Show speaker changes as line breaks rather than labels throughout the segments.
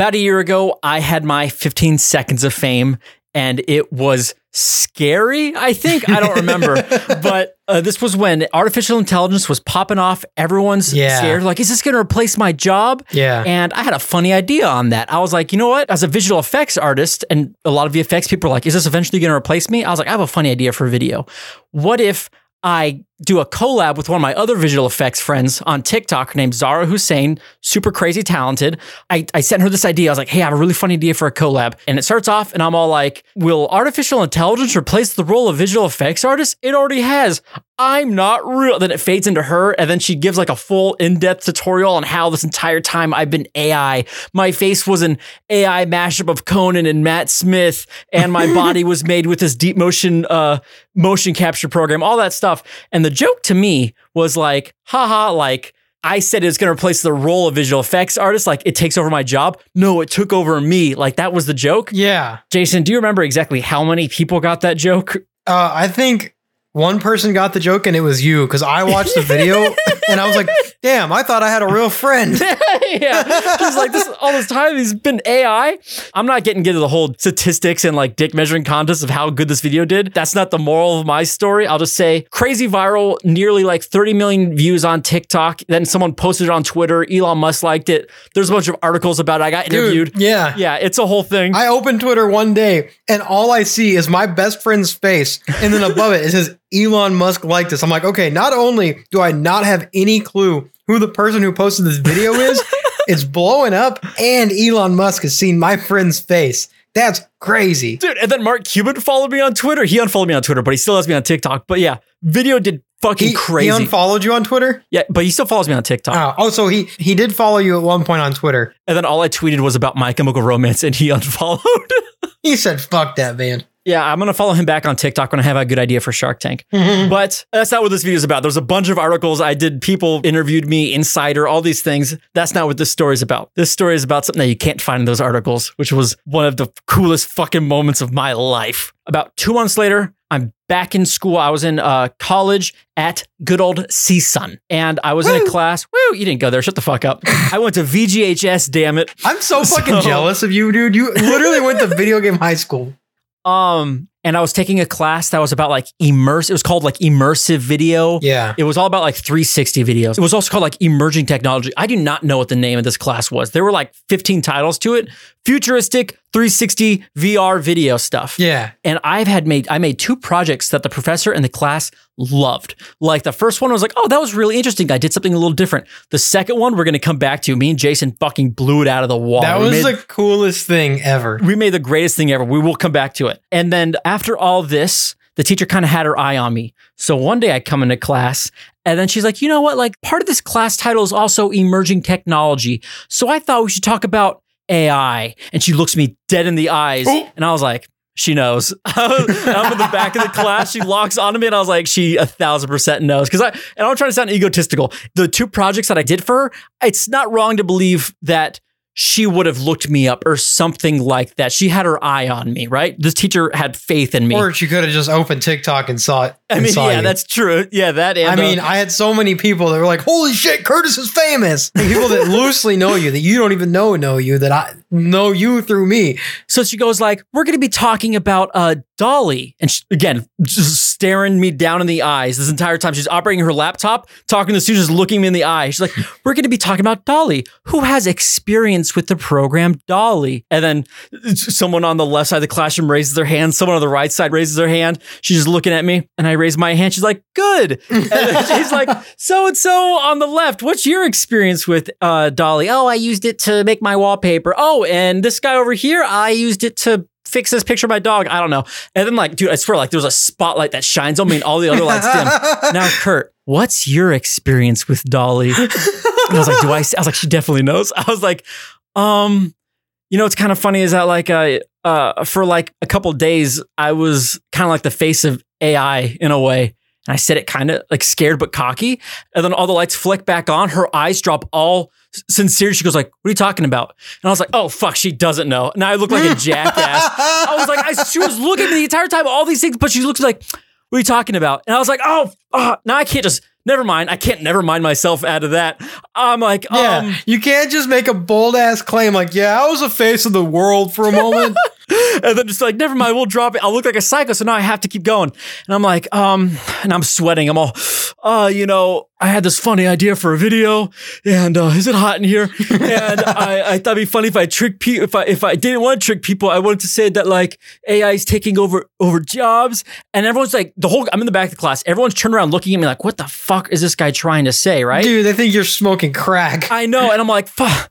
About a year ago, I had my 15 seconds of fame and it was scary, I think. I don't remember. but uh, this was when artificial intelligence was popping off. Everyone's
Yeah.
scared. Like, is this going to replace my job?
Yeah.
And I had a funny idea on that. I was like, you know what? As a visual effects artist, and a lot of VFX people are like, is this eventually going to replace me? I was like, I have a funny idea for a video. What if I do a collab with one of my other visual effects friends on TikTok named Zara Hussein, super crazy talented. I, I sent her this idea. I was like, hey, I have a really funny idea for a collab. And it starts off, and I'm all like, will artificial intelligence replace the role of visual effects artist? It already has. I'm not real. Then it fades into her, and then she gives like a full in depth tutorial on how this entire time I've been AI. My face was an AI mashup of Conan and Matt Smith, and my body was made with this deep motion uh, motion capture program, all that stuff. And the joke to me was like, haha, like, I said it's going to replace the role of visual effects artist. Like it takes over my job. No, it took over me. Like that was the joke.
Yeah.
Jason, do you remember exactly how many people got that joke?
Uh, I think one person got the joke and it was you because I watched the video and I was like, damn, I thought I had a real friend.
yeah. He's like, this all this time he's been AI. I'm not getting into the whole statistics and like dick measuring contest of how good this video did. That's not the moral of my story. I'll just say crazy viral, nearly like 30 million views on TikTok. Then someone posted it on Twitter. Elon Musk liked it. There's a bunch of articles about it. I got interviewed.
Dude, yeah.
Yeah, it's a whole thing.
I opened Twitter one day and all I see is my best friend's face. And then above it, it says Elon Musk liked this. I'm like, okay, not only do I not have any clue who the person who posted this video is, it's blowing up and Elon Musk has seen my friend's face. That's crazy.
Dude, and then Mark Cuban followed me on Twitter. He unfollowed me on Twitter, but he still has me on TikTok. But yeah, video did fucking
He, he
crazy.
unfollowed you on Twitter?
yeah, but he still follows me on TikTok.
Oh, oh, so he he did follow you at one point on Twitter.
And then all I tweeted was about My Chemical Romance, and he unfollowed.
He said, fuck that, man.
Yeah, I'm gonna follow him back on TikTok when I have a good idea for Shark Tank. But that's not what this video is about. There's a bunch of articles I did. People interviewed me, Insider, all these things. That's not what this story is about. This story is about something that you can't find in those articles, which was one of the coolest fucking moments of my life. About two months later, I'm back in school. I was in uh, college at good old CSUN, and I was in a class. Woo! You didn't go there. Shut the fuck up. I went to VGHS. Damn it.
I'm so fucking
So-
jealous of you, dude. You literally went to video game high school.
Um, and I was taking a class that was about like immerse. It was called like immersive video.
Yeah.
It was all about like 360 videos. It was also called like emerging technology. I do not know what the name of this class was. There were like 15 titles to it. Futuristic 360 VR video stuff.
Yeah.
And I've had made I made two projects that the professor and the class loved. Like the first one was like, oh, that was really interesting. I did something a little different. The second one we're gonna come back to. Me and Jason fucking blew it out of the water.
That was
made-
the coolest thing ever.
we made the greatest thing ever. We will come back to it. And then after all this, the teacher kind of had her eye on me. So one day I come into class and then she's like, you know what? Like part of this class title is also emerging technology. So I thought we should talk about AI. And she looks me dead in the eyes. And I was like, she knows. I'm in the back of the class. She locks onto me, and I was like, she a thousand percent knows. Because I and I'm trying to sound egotistical. The two projects that I did for her, it's not wrong to believe that she would have looked me up or something like that. She had her eye on me, right? This teacher had faith in me.
Or she could have just opened TikTok and saw it.
I mean,
saw
yeah,
you.
that's true. Yeah, that.
I mean,
uh,
I had so many people that were like, "Holy shit, Curtis is famous!" People that loosely know you, that you don't even know know you, that I know you through me.
so she goes like, "We're going to be talking about uh DALL-E," and she, again, just staring me down in the eyes this entire time. She's operating her laptop, talking to the students, looking me in the eye. She's like, "We're going to be talking about DALL-E, who has experience with the program DALL-E." And then someone on the left side of the classroom raises their hand. Someone on the right side raises their hand. She's just looking at me, and I raise my hand. She's like, "Good." And she's like, "So and so on the left. What's your experience with uh, DALL-E?" Oh, I used it to make my wallpaper. Oh, and this guy over here, I used it to fix this picture of my dog. I don't know. And then like, dude, I swear, like, there's a spotlight that shines on me, and all the other lights dim. Now, Curt, what's your experience with DALL-E? And I was like, do I? I was like, she definitely knows. I was like, um, you know, what's kind of funny is that like, uh, uh, for like a couple days, I was kind of like the face of AI in a way. And I said it kind of like scared but cocky. And then all the lights flick back on. Her eyes drop all sincere. She goes like, "What are you talking about?" And I was like, "Oh fuck, she doesn't know." Now I look like a jackass. I was like, I, she was looking at me the entire time, all these things, but she looks like, What are you talking about? And I was like, oh, now I can't just, never mind. I can't never mind myself out of that. I'm like,
Yeah,
um,
you can't just make a bold ass claim like, "Yeah, I was the face of the world for a moment."
and then just like, never mind, we'll drop it. I'll look like a psycho, so now I have to keep going. And I'm like, um, and I'm sweating. I'm all, uh, you know, I had this funny idea for a video, and uh, is it hot in here? And I, I thought it'd be funny if I trick people. If I if I didn't want to trick people, I wanted to say that like AI is taking over over jobs, and everyone's like, the whole. I'm in the back of the class. Everyone's turned around looking at me like, what the fuck is this guy trying to say? Right?
Dude, they think you're smoking crack.
I know, and I'm like, fuck.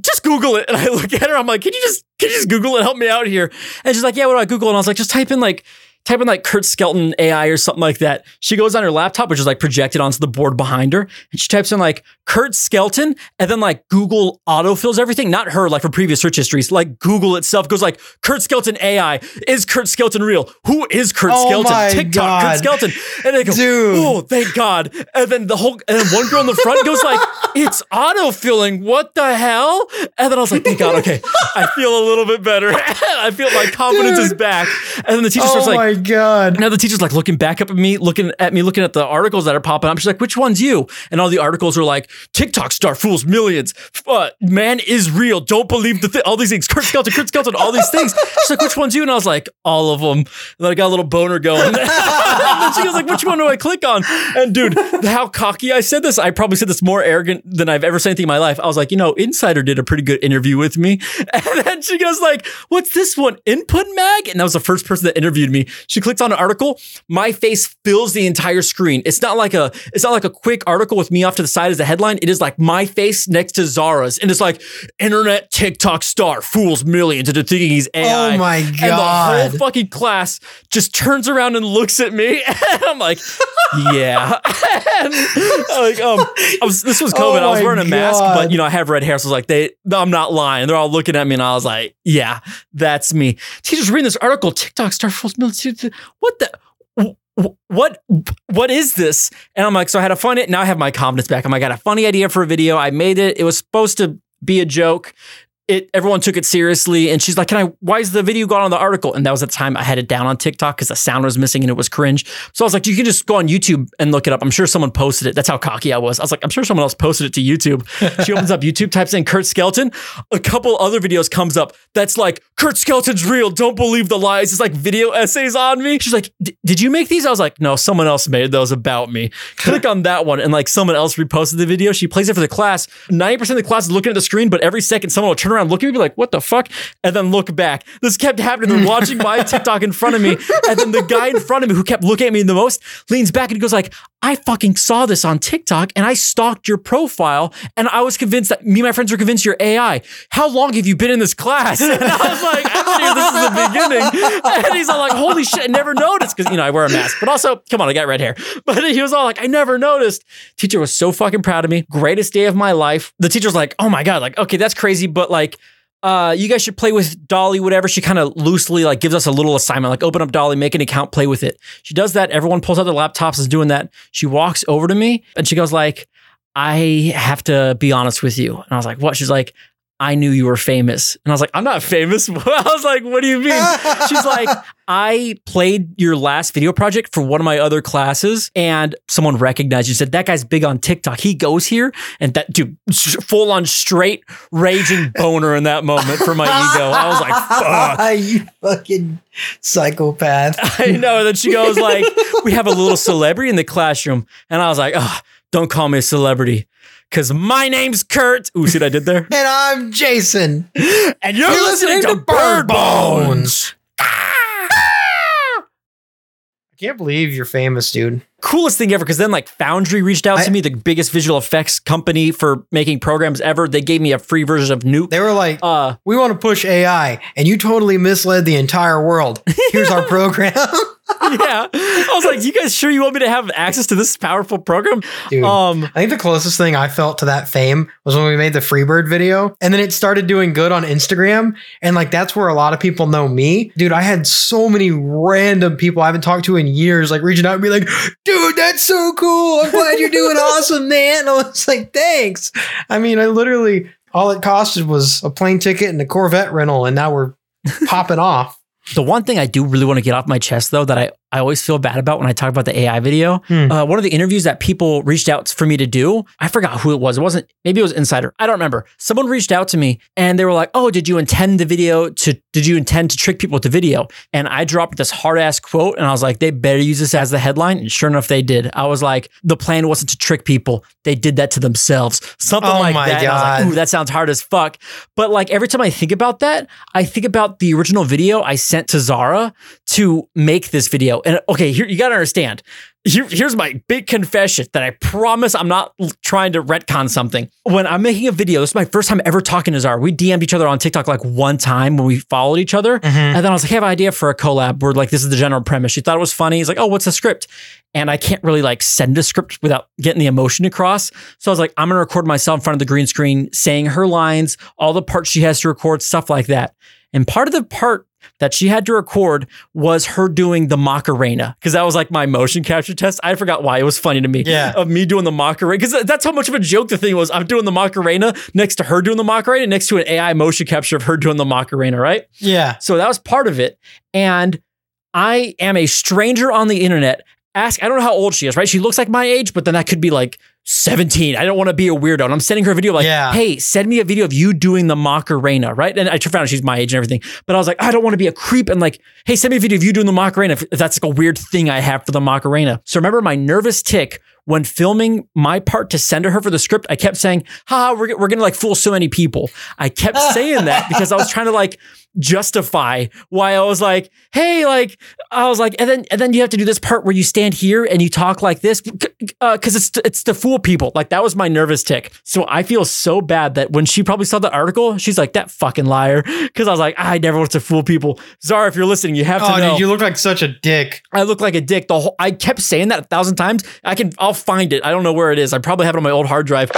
Just Google it, and I look at her. I'm like, "Can you just, can you just Google it? Help me out here." And she's like, "Yeah, what do I Google?" And I was like, "Just type in like, type in like Curt Skelton AI or something like that." She goes on her laptop, which is like projected onto the board behind her, and she types in like Curt Skelton, and then like Google autofills everything. Not her, like for previous search histories. Like Google itself goes like Curt Skelton AI. Is Curt Skelton real? Who is Curt
Oh
Skelton? TikTok
God.
Curt Skelton. And they go,
Dude.
"Oh, thank God!" And then the whole, and then one girl in the front goes like, "It's autofilling. What the hell?" And then I was like, "Thank God." Okay, I feel a little bit better. I feel my confidence is back. And then the teacher
oh
starts like, oh
my god.
now the teacher's like looking back up at me, looking at me, looking at the articles that are popping up. She's like, "Which one's you?" And all the articles are like, "TikTok star fools millions. Uh, man is real. Don't believe the all these things. Curt Skelton, Curt Skelton, all these things." She's like, "Which one's you?" And I was like, "All of them." And then I got a little boner going. and then she goes like, "Which one do I click on?" And dude, how cocky I said this. I probably said this more arrogant than I've ever said anything in my life. I was like, you know, Insider did a pretty good interview with me. And then she goes like, "What's this one? Input Mag?" And that was the first person that interviewed me. She clicks on an article. My face fills the entire screen. It's not like a it's not like a quick article with me off to the side as a headline. It is like my face next to Zara's, and it's like internet TikTok star fools millions into thinking he's AI.
Oh my God.
And the whole fucking class just turns around and looks at me, I'm like, "Yeah." like, um, I was, this was COVID.
Oh
I was wearing a mask, but you know, I have red hair, so I was like, "They, I'm not lying." They're all looking at me, and I was like, "Yeah, that's me." Teachers reading this article, TikTok star millions. What the? What what is this? And I'm like, so I had to find it. Now I have my confidence back. I'm like, I got a funny idea for a video. I made it. It was supposed to be a joke. It everyone took it seriously, and she's like, "Can I? Why is the video gone on the article?" And that was the time I had it down on TikTok because the sound was missing and it was cringe. So I was like, "You can just go on YouTube and look it up. I'm sure someone posted it." That's how cocky I was. I was like, "I'm sure someone else posted it to YouTube." she opens up YouTube, types in Curt Skelton. A couple other videos comes up that's like, "Curt Skelton's real. Don't believe the lies." It's like video essays on me. She's like, "Did you make these?" I was like, "No, someone else made those about me." Click on that one, and like someone else reposted the video. She plays it for the class. Ninety percent of the class is looking at the screen, but every second someone will turn around, look at me, be like, "What the fuck?" and then look back. This kept happening. They're watching my TikTok in front of me, and then the guy in front of me who kept looking at me the most leans back and he goes like, "I fucking saw this on TikTok, and I stalked your profile, and I was convinced that me and my friends were convinced you're AI. How long have you been in this class?" And I was like, "I've been here. This is the beginning." And he's all like, "Holy shit, I never noticed," because you know I wear a mask, but also, come on, I got red hair. But he was all like, "I never noticed." Teacher was so fucking proud of me. Greatest day of my life. The teacher's like, "Oh my god, like okay, that's crazy, but like." Uh, you guys should play with DALL-E, whatever. She kind of loosely like gives us a little assignment, like open up DALL-E, make an account, play with it. She does that. Everyone pulls out their laptops, is doing that. She walks over to me and she goes like, I have to be honest with you. And I was like, what? She's like, I knew you were famous. And I was like, I'm not famous. I was like, what do you mean? She's like, I played your last video project for one of my other classes and someone recognized you said, that guy's big on TikTok. He goes here and that dude, full on straight raging boner in that moment for my ego. I was like, fuck.
you fucking psychopath.
I know. And then she goes like, we have a little celebrity in the classroom. And I was like, oh, don't call me a celebrity. Cause my name's Curt. Ooh, see what I did there?
And I'm Jason.
And you're,
You're
listening, to Bird Bones.
I can't believe you're famous, dude.
coolest thing ever because then like Foundry reached out
I-
to me, the biggest visual effects company for making programs ever. They gave me a free version of Nuke.
They were like,
Uh,
we want to push AI, and you totally misled the entire world. Here's our program.
yeah, I was like, "You guys sure you want me to have access to this powerful program?"
Dude.
Um,
I think the closest thing I felt to that fame was when we made the Freebird video, and then it started doing good on Instagram, and like that's where a lot of people know me, dude. I had so many random people I haven't talked to in years, like reaching out and be like, "Dude, that's so cool! I'm glad you're doing awesome, man." And I was like, "Thanks." I mean, I literally all it costed was a plane ticket and a Corvette rental, and now we're popping off.
The one thing I do really want to get off my chest though that I I always feel bad about when I talk about the AI video.
Hmm.
Uh, one of the interviews that people reached out for me to do, I forgot who it was. It wasn't, maybe it was Insider. I don't remember. Someone reached out to me and they were like, oh, did you intend the video to, did you intend to trick people with the video? And I dropped this hard ass quote and I was like, they better use this as the headline. And sure enough, they did. I was like, the plan wasn't to trick people. They did that to themselves. Something
Oh
like that. And I was like,
God.
ooh, that sounds hard as fuck. But like every time I think about that, I think about the original video I sent to Zara to make this video. And okay, here you gotta understand. Here, here's my big confession that I promise I'm not trying to retcon something. When I'm making a video, this is my first time ever talking to Zara. We DM'd each other on TikTok like one time when we followed each other.
Mhm.
And then I was like, hey, I have an idea for a collab where like this is the general premise. She thought it was funny. He's like, oh, what's the script? And I can't really like send a script without getting the emotion across. So I was like, I'm gonna record myself in front of the green screen, saying her lines, all the parts she has to record, stuff like that. And part of the part that she had to record was her doing the Macarena because that was like my motion capture test. I forgot why it was funny to me.
Yeah.
Of me doing the Macarena because that's how much of a joke the thing was. I'm doing the Macarena next to her doing the Macarena next to an AI motion capture of her doing the Macarena, right?
Yeah.
So that was part of it. And I am a stranger on the internet. Ask, I don't know how old she is, right? She looks like my age, but then that could be like 17. I don't want to be a weirdo. And I'm sending her a video like,
Yeah.
hey, send me a video of you doing the Macarena, right? And I found out she's my age and everything. But I was like, I don't want to be a creep and like, hey, send me a video of you doing the Macarena if, that's like a weird thing I have for the Macarena. So remember my nervous tick when filming my part to send to her for the script, I kept saying, ha, we're, we're going to like fool so many people. I kept saying that because I was trying to like justify why I was like, hey, like, I was like, and then, and then you have to do this part where you stand here and you talk like this uh, cause it's, it's to fool people. Like that was my nervous tick. So I feel so bad that when she probably saw the article, she's like, that fucking liar. Cause I was like, I never want to fool people. Zara, if you're listening, you have to
Oh,
know.
dude, you look like such a dick.
I look like a dick. The whole I kept saying that a thousand times. I can I'll find it. I don't know where it is. I probably have it on my old hard drive.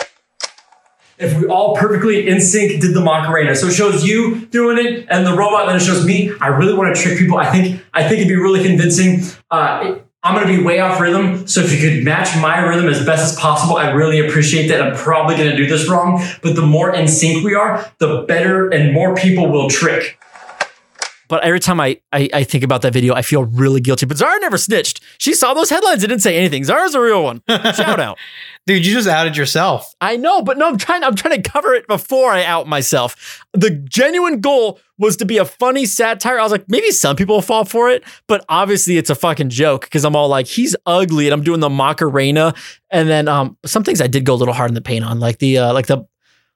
If we all perfectly in sync did the Macarena, so it shows you doing it and the robot, then it shows me. I really want to trick people. I think I think it'd be really convincing. Uh, I'm gonna be way off rhythm, so if you could match my rhythm as best as possible, I really appreciate that. I'm probably gonna do this wrong, but the more in sync we are, the better and more people will trick. But every time I, I I think about that video, I feel really guilty. But Zara never snitched. She saw those headlines and didn't say anything. Zara's a real one. Shout out.
Dude, you just outed yourself.
I know, but no, I'm trying. I'm trying to cover it before I out myself. The genuine goal was to be a funny satire. I was like, maybe some people will fall for it, but obviously it's a fucking joke because I'm all like, he's ugly, and I'm doing the Macarena, and then um, some things I did go a little hard in the paint on, like the uh, like the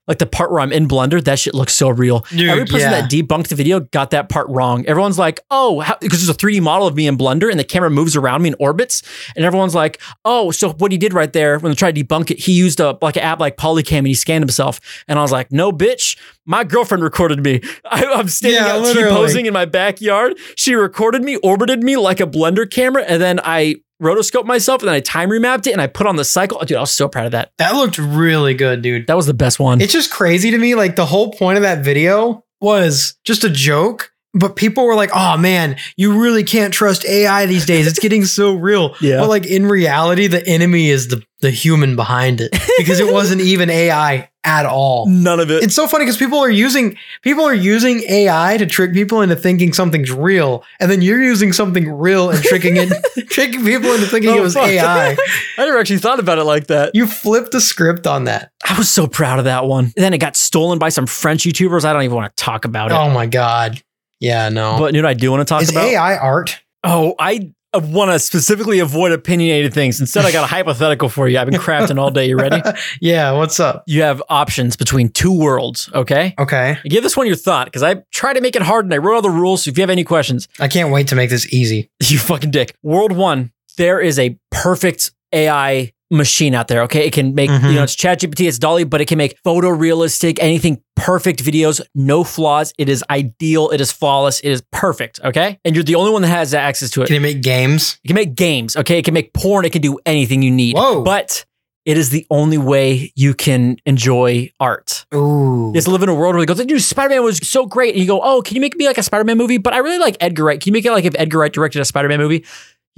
like the part where I'm in Blender. That shit looks so real.
Dude,
Every person
yeah.
that debunked the video got that part wrong. Everyone's like, oh, because there's a 3D model of me in Blender and the camera moves around me in orbits. And everyone's like, oh, so what he did right there when they tried to debunk it, he used a like an app like Polycam and he scanned himself. And I was like, no, bitch, my girlfriend recorded me. I, I'm standing
Yeah,
out
literally.
T-posing in my backyard. She recorded me, orbited me like a Blender camera, and then I rotoscoped myself and then I time remapped it and I put on the cycle. Dude, I was so proud of that.
That looked really good, dude.
That was the best one.
It's just crazy to me. Like the whole point of that video was just a joke. But people were like, oh man, you really can't trust AI these days. It's getting so real.
Yeah.
But like in reality, the enemy is the, the human behind it because it wasn't even AI at all.
None of it.
It's so funny because people are using people are using AI to trick people into thinking something's real, and then you're using something real and tricking it, tricking people into thinking oh, it
Oh,
was
fuck.
AI.
I never actually thought about it like that.
You flipped the script on that.
I was so proud of that one. And then it got stolen by some French YouTubers. I don't even want to talk about it.
Oh my god. Yeah, no.
But you know what I do want to talk
Is
about?
AI art?
Oh, I want to specifically avoid opinionated things. Instead, I got a hypothetical for you. I've been crafting all day. You ready?
Yeah, what's up?
You have options between two worlds, okay?
Okay.
Give this one your thought because I tried to make it hard and I wrote all the rules. So if you have any questions,
I can't wait to make this easy.
you fucking dick. World one, there is a perfect AI machine out there. Okay, it can make
Mhm.
you know it's ChatGPT, it's DALL-E, but it can make photorealistic, anything perfect videos, no flaws. It is ideal. It is flawless. It is perfect. Okay, and you're the only one that has access to it.
Can it make games?
It can make games. Okay, it can make porn. It can do anything you need.
Whoa.
But it is the only way you can enjoy art.
Ooh.
To live in a world where they go, dude, Spider Man was so great. And you go, oh, can you make me like a Spider Man movie? But I really like Edgar Wright. Can you make it like if Edgar Wright directed a Spider Man movie?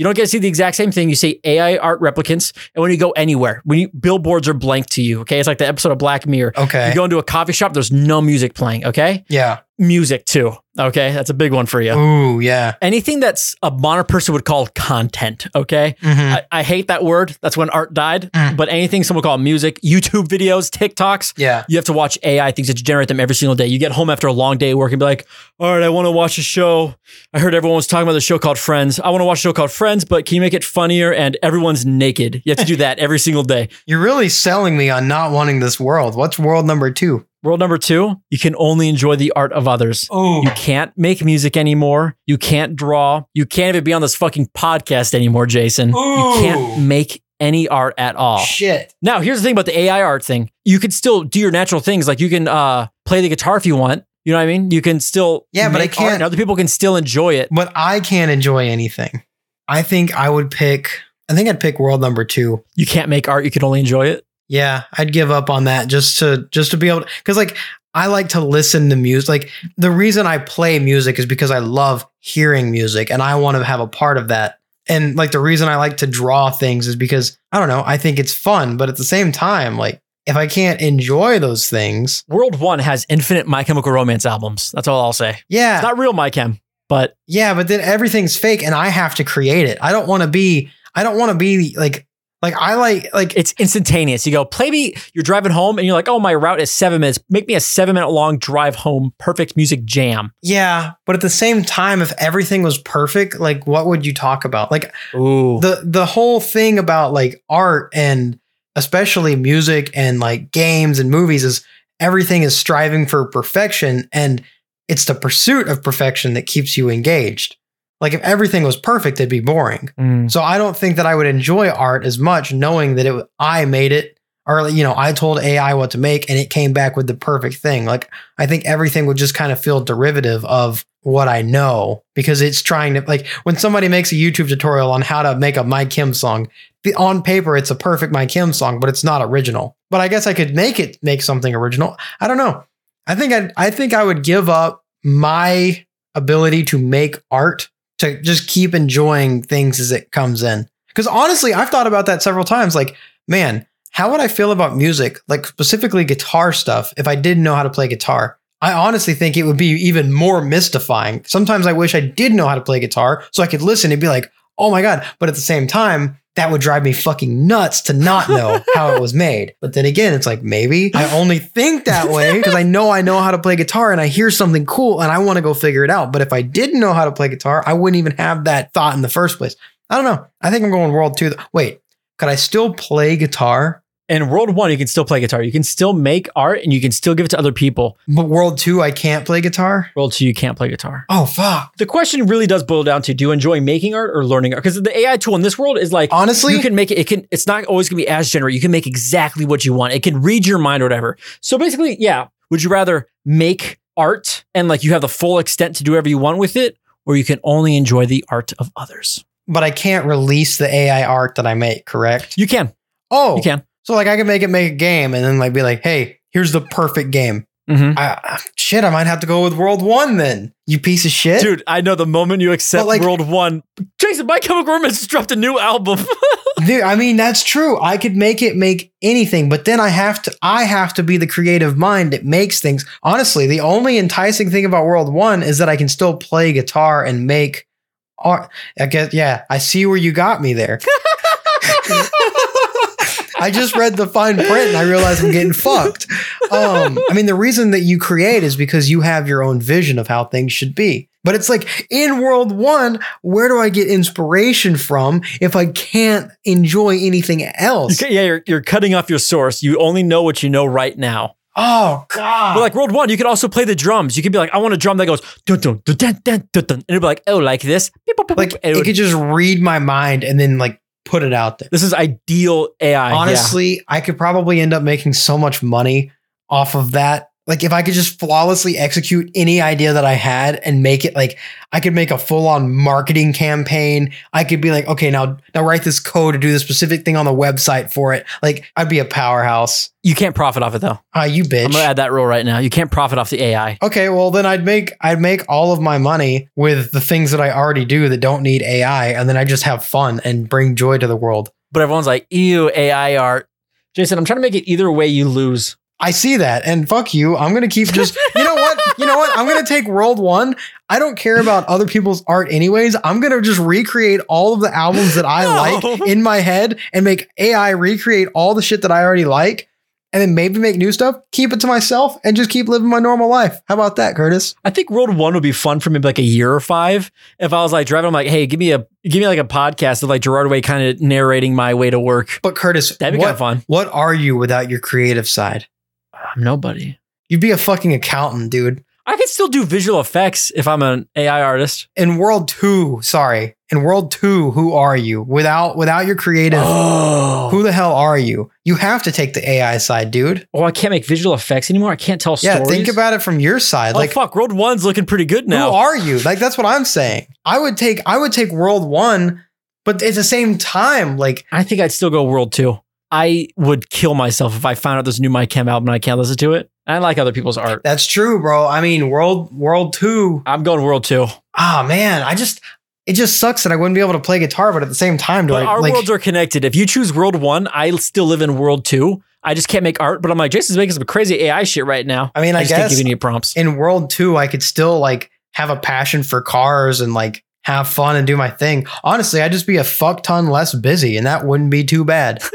You don't get to see the exact same thing. You see AI art replicants. And when you go anywhere, when you, billboards are blank to you, okay? It's like the episode of Black Mirror.
Okay.
You go into a coffee shop, there's no music playing, okay?
yeah.
Music too, Okay, that's a big one for you.
Ooh, yeah.
Anything that's a modern person would call content. Okay,
Mhm.
I, I hate that word. That's when art died.
Mm.
But anything someone call music, YouTube videos, TikToks,
Yeah.
you have to watch AI things that generate them every single day. You get home after a long day of work and be like, all right, I want to watch a show. I heard everyone was talking about the show called Friends. I want to watch a show called Friends, but can you make it funnier? And everyone's naked. You have to do that every single day.
You're really selling me on not wanting this world. What's world number two?
World number two, you can only enjoy the art of others.
Oh,
You can't make music anymore. You can't draw. You can't even be on this fucking podcast anymore, Jason. You can't make any art at all.
shit.
Now, here's the thing about the AI art thing. You can still do your natural things. Like you can uh, play the guitar if you want. You know what I mean? You can still
Yeah, but I can't-
and other people can still enjoy it.
But I can't enjoy anything. I think I would pick. I think I'd pick world number two.
You can't make art. You can only enjoy it.
Yeah, I'd give up on that just to just to be able because like I like to listen to music. Like the reason I play music is because I love hearing music and I want to have a part of that. And like the reason I like to draw things is because I don't know, I think it's fun, but at the same time, like if I can't enjoy those things,
World One has infinite My Chemical Romance albums. That's all I'll say.
yeah,
It's not real My Chem, but
yeah, but then everything's fake and I have to create it. I don't want to be I don't want to be like like I like like
it's instantaneous. You go, play me, you're driving home and you're like, oh, my route is seven minutes. Make me a seven minute long drive home, perfect music jam.
yeah, but at the same time if everything was perfect, like what would you talk about? Like
Ooh.
the the whole thing about like art and especially music and like games and movies is everything is striving for perfection and it's the pursuit of perfection that keeps you engaged. Like if everything was perfect, it'd be boring.
Mm.
So I don't think that I would enjoy art as much knowing that it I made it or you know I told AI what to make and it came back with the perfect thing. Like I think everything would just kind of feel derivative of what I know because it's trying to like when somebody makes a YouTube tutorial on how to make a My Chem song, the, on paper it's a perfect My Chem song, but it's not original. But I guess I could make it make something original. I don't know. I think I I think I would give up my ability to make art to just keep enjoying things as it comes in. Because honestly, I've thought about that several times. Like, man, how would I feel about music, like specifically guitar stuff, if I didn't know how to play guitar? I honestly think it would be even more mystifying. Sometimes I wish I did know how to play guitar so I could listen and be like, oh my God. But at the same time, that would drive me fucking nuts to not know how it was made. But then again, it's like maybe I only think that way because I know I know how to play guitar and I hear something cool and I want to go figure it out. But if I didn't know how to play guitar, I wouldn't even have that thought in the first place. I don't know. I think I'm going world two. Wait, could I still play guitar?
In World One, you can still play guitar. You can still make art and you can still give it to other people.
But world two, I can't play guitar?
World Two, you can't play guitar.
Oh, fuck.
The question really does boil down to: Do you enjoy making art or learning art? Because the AI tool in this world is like
Honestly,
you can make it. It can. It's not always going to be as generate. You can make exactly what you want. It can read your mind or whatever. So basically, yeah. Would you rather make art and like you have the full extent to do whatever you want with it, or you can only enjoy the art of others?
but I can't release the AI art that I make, correct?
You can.
Oh,
You can.
So like I can make it make a game and then like be like, hey, here's the perfect game.
Mhm.
I, shit, I might have to go with World One then. You piece of shit.
Dude, I know the moment you accept
like-
World One, Jason, My Chemical Romance just dropped a new album.
Dude, I mean that's true. I could make it make anything, but then I have to I have to be the creative mind that makes things. Honestly, the only enticing thing about World 1 is that I can still play guitar and make art. I guess yeah, I see where you got me there. I just read the fine print and I realized I'm getting fucked. Um, I mean, the reason that you create is because you have your own vision of how things should be. But it's like in World One, where do I get inspiration from if I can't enjoy anything else?
yeah, you're, you're cutting off your source. You only know what you know right now.
Oh God!
But like World One, you could also play the drums. You could be like, I want a drum that goes dun dun dun dun dun dun, dun. and it'd be like, oh, like this. Beep, boop, boop,
like it,
It would-
could just read my mind and then like put it out there.
this is ideal AI. yeah.
Honestly, I could probably end up making so much money off of that. Like if I could just flawlessly execute any idea that I had and make it like I could make a full-on marketing campaign. I could be like, okay, now now write this code to do the specific thing on the website for it. Like I'd be a powerhouse.
you can't profit off it though.
Ah, you bitch.
I'm gonna add that rule right now. You can't profit off the AI.
Okay, well then I'd make I'd make all of my money with the things that I already do that don't need AI, and then I just have fun and bring joy to the world.
But everyone's like, ew, AI art. Jason, I'm trying to make it either way you lose.
I see that, and fuck you. I'm gonna keep just you know what? you know what? I'm gonna take World One. I don't care about other people's art anyways. I'm gonna just recreate all of the albums that I
No.
like in my head and make AI recreate all the shit that I already like, and then maybe make new stuff. Keep it to myself and just keep living my normal life. How about that, Curtis?
I think World One would be fun for maybe like a year or five. If I was like driving, I'm like, hey, give me a give me like a podcast of like Gerard Way kind of narrating my way to work.
But Curtis,
That'd be
what,
kind of fun.
what are you without your creative side?
I'm nobody.
You'd be a fucking accountant, dude.
I could still do visual effects if I'm an AI artist.
In World Two, sorry, in World Two, who are you without without your creative?
Oh,
Who the hell are you? You have to take the AI side, dude.
oh, I can't make visual effects anymore. I can't tell
Yeah,
stories.
Yeah, think about it from your side.
Oh
like,
fuck, World One's looking pretty good now.
who are you? Like, that's what I'm saying. I would take, I would take World One, but at the same time, like,
I think I'd still go World Two. I would kill myself if I found out there's a new My Chem album and I can't listen to it. I like other people's art.
that's true, bro. I mean, World World Two.
I'm going World Two.
Ah, man, I just, it just sucks that I wouldn't be able to play guitar, but at the same time, do
But
I
our
like?
worlds are connected. If you choose World One, I still live in World Two. I just can't make art, but I'm like, Jason's making some crazy AI shit right now.
I mean, I
just can't
guess
give you any prompts.
in World Two, I could still like have a passion for cars and like have fun and do my thing. Honestly, I'd just be a fuck ton less busy, and that wouldn't be too bad.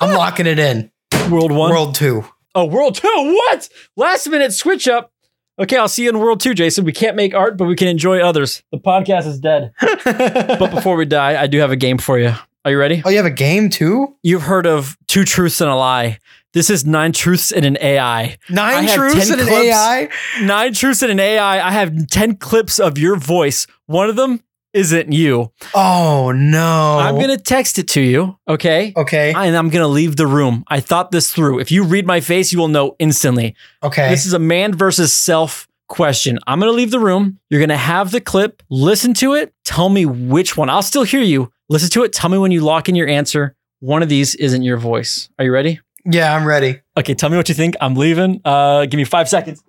I'm locking it in.
World One.
World Two.
Oh, World Two. What? Last minute switch up. Okay, I'll see you in World Two, Jason. We can't make art, but we can enjoy others. The podcast is dead. But before we die, I do have a game for you. Are you ready?
oh, you have a game too?
You've heard of two truths and a lie. This is nine truths and an AI.
Nine truths
10
and an. AI.
Nine truths and an AI. I have 10 clips of your voice. One of them isn't you.
Oh no!
I'm going to text it to you, okay?
Okay.
And I'm going to leave the room. I thought this through. If you read my face, you will know instantly.
Okay.
This is a man versus self question. I'm going to leave the room. You're going to have the clip, listen to it, tell me which one. I'll still hear you. Listen to it. Tell me when you lock in your answer. One of these isn't your voice. Are you ready?
yeah, I'm ready.
Okay, tell me what you think. I'm leaving. Uh, give me five seconds.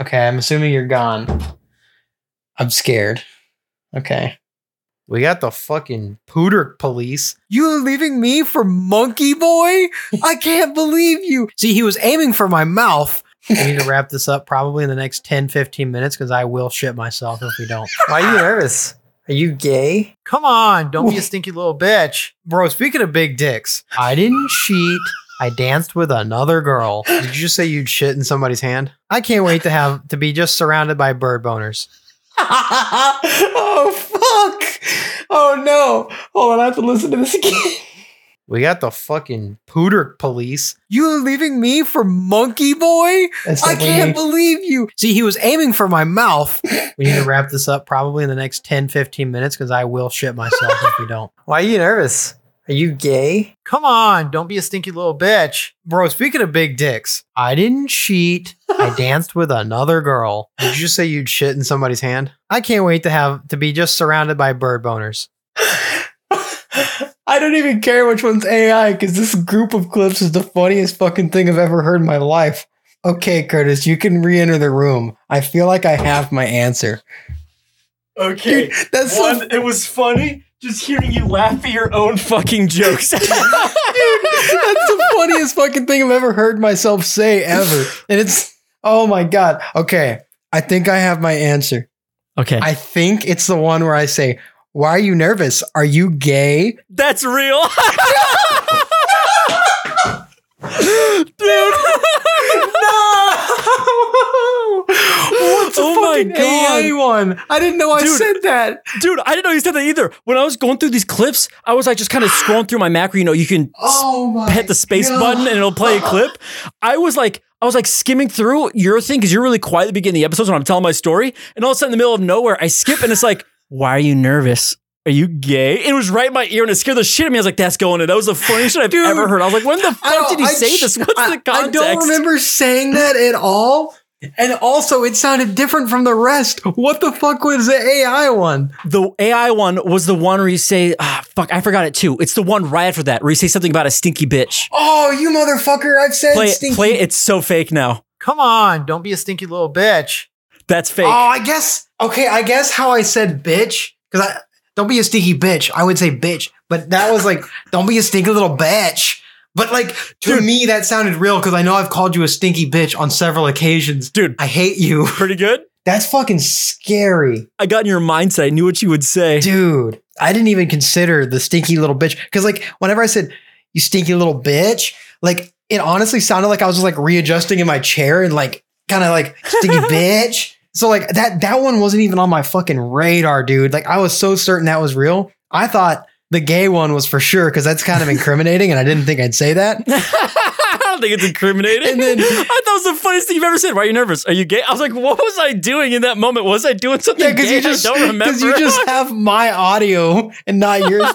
Okay, I'm assuming you're gone. I'm scared. Okay. We got the fucking pooter police. You leaving me for Monkey Boy? I can't believe you. See, he was aiming for my mouth. We need to wrap this up probably in the next 10, 15 minutes because I will shit myself if we don't. Why are you nervous? Are you gay?
Come on, don't be a stinky little bitch.
Bro, speaking of big dicks, I didn't cheat. I danced with another girl.
Did you just say you'd shit in somebody's hand?
I can't wait to have to be just surrounded by bird boners.
oh fuck! Oh no! Hold on, I have to listen to this again.
We got the fucking pooter police. You leaving me for Monkey Boy? I can't believe you. See, he was aiming for my mouth. We need to wrap this up probably in the next 10, 15 minutes because I will shit myself if we don't.
Why are you nervous?
Are you gay?
Come on, don't be a stinky little bitch.
Bro, speaking of big dicks, I didn't cheat. I danced with another girl.
Did you just say you'd shit in somebody's hand?
I can't wait to have to be just surrounded by bird boners.
I don't even care which one's AI because this group of clips is the funniest fucking thing I've ever heard in my life.
Okay, Curtis, you can re enter the room. I feel like I have my answer.
Okay.
That's so
One, it was funny just hearing you laugh at your own fucking jokes.
Dude, That's the funniest fucking thing I've ever heard myself say ever. And it's oh my god. Okay. I think I have my answer.
okay.
I think it's the one where I say, Why are you nervous? Are you gay?
That's real. Dude.
What's the
Oh my
fucking
God.
AA one? I didn't know I
Dude.
said that.
Dude, I didn't know you said that either. When I was going through these clips, I was like just kind of scrolling through my macro. You know, you can
Oh
hit the space
God.
button and it'll play a clip. I was like, I was like skimming through your thing because you're really quiet at the beginning of the episodes when I'm telling my story. And all of a sudden, in the middle of nowhere, I skip and it's like, why are you nervous? Are you gay? It was right in my ear and it scared the shit out of me. I was like, that's going in. That was the funniest shit I've
Dude,
ever heard. I was like, when the fuck did he
I
say this? What's
I,
the context?
I don't remember saying that at all. And also, it sounded different from the rest. What the fuck was the AI one?
The AI one was the one where you say, ah, fuck, I forgot it too. It's the one right after that where you say something about a stinky bitch.
Oh, you motherfucker! I've said
Play it,
stinky.
play it. It's so fake now.
Come on, don't be a stinky little bitch.
That's fake.
Oh, I guess. Okay, I guess how I said bitch because I don't be a stinky bitch. I would say bitch, but that was like don't be a stinky little bitch. But like to
Dude.
me, that sounded real because I know I've called you a stinky bitch on several occasions.
Dude,
I hate you.
pretty good.
That's fucking scary.
I got in your mindset. I knew what you would say.
Dude, I didn't even consider the stinky little bitch. Cause like whenever I said, you stinky little bitch, like it honestly sounded like I was just like readjusting in my chair and like kind of like stinky bitch. So like that that one wasn't even on my fucking radar, dude. Like I was so certain that was real. I thought the gay one was for sure because that's kind of incriminating, and I didn't think I'd say that.
I don't think it's incriminating.
And then-
I thought it was the funniest thing you've ever said. Why are you nervous? Are you gay? I was like, what was I doing in that moment? Was I doing something
Yeah, because you just
I don't remember.
because you just have my audio and not yours.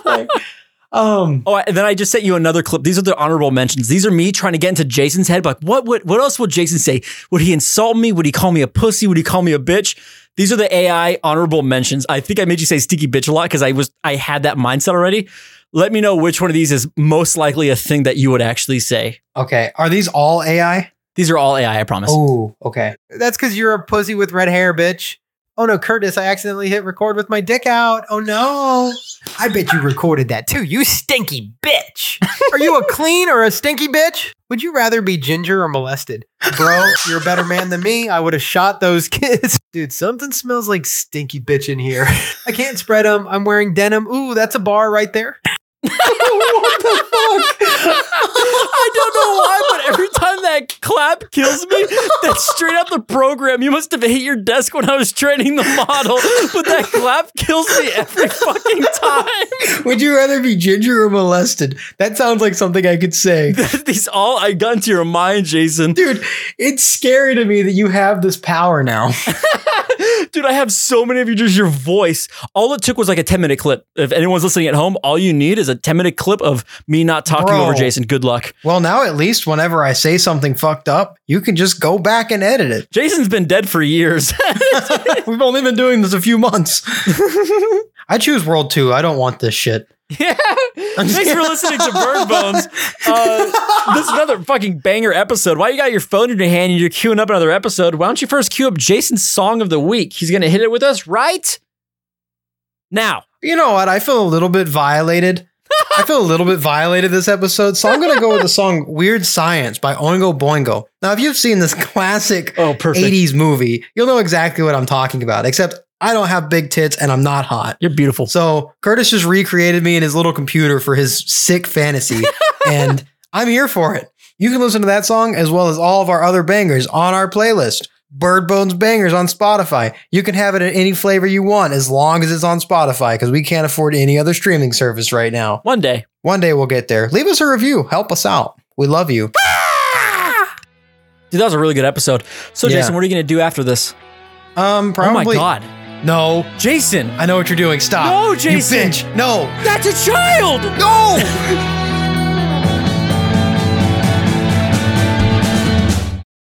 um,
Oh, and then I just sent you another clip. These are the honorable mentions. These are me trying to get into Jason's head. Like, what would what else would Jason say? Would he insult me? Would he call me a pussy? Would he call me a bitch? These are the AI honorable mentions. I think I made you say sticky bitch a lot because I was I had that mindset already. Let me know which one of these is most likely a thing that you would actually say.
okay, are these all AI?
These are all AI, I promise.
Oh, okay.
That's because you're a pussy with red hair, bitch. Oh no, Curtis, I accidentally hit record with my dick out. Oh no. I bet you recorded that too, you stinky bitch. Are you a clean or a stinky bitch? Would you rather be ginger or molested? Bro, you're a better man than me. I would have shot those kids. Dude, something smells like stinky bitch in here. I can't spread them. I'm wearing denim. Ooh, that's a bar right there.
what the fuck?
I don't know why, but every time that clap kills me, that's straight out the program. You must have hit your desk when I was training the model, but that clap kills me every fucking time.
Would you rather be ginger or molested? That sounds like something I could say.
These all I got into your mind, Jason.
Dude, it's scary to me that you have this power now.
Dude, I have so many of you, just your voice. All it took was like a 10 minute clip. If anyone's listening at home, all you need is a 10 minute clip of me not talking
Bro.
over Jason. Good luck.
Well, now at least whenever I say something fucked up, you can just go back and edit it.
Jason's been dead for years.
We've only been doing this a few months. I choose World 2. I don't want this shit.
Yeah. Thanks for listening to Bird Bones. Uh, this is another fucking banger episode. Why you got your phone in your hand and you're queuing up another episode? Why don't you first queue up Jason's song of the week? He's gonna hit it with us right now.
You know what? I feel a little bit violated. I feel a little bit violated this episode, so I'm going to go with the song Weird Science by Oingo Boingo. Now, if you've seen this classic
Oh,
80s movie, you'll know exactly what I'm talking about, except I don't have big tits and I'm not hot.
You're beautiful.
So Curtis just recreated me in his little computer for his sick fantasy, and I'm here for it. You can listen to that song as well as all of our other bangers on our playlist. Bird Bones Bangers on Spotify. You can have it in any flavor you want as long as it's on Spotify because we can't afford any other streaming service right now.
One day.
One day we'll get there. Leave us a review. Help us out. We love you.
Dude, that was a really good episode. So,
Yeah.
Jason, what are you gonna do after this?
Um, probably.
Oh my god.
No,
Jason!
I know what you're doing. Stop.
No, Jason.
You bitch. No.
That's a child!
No.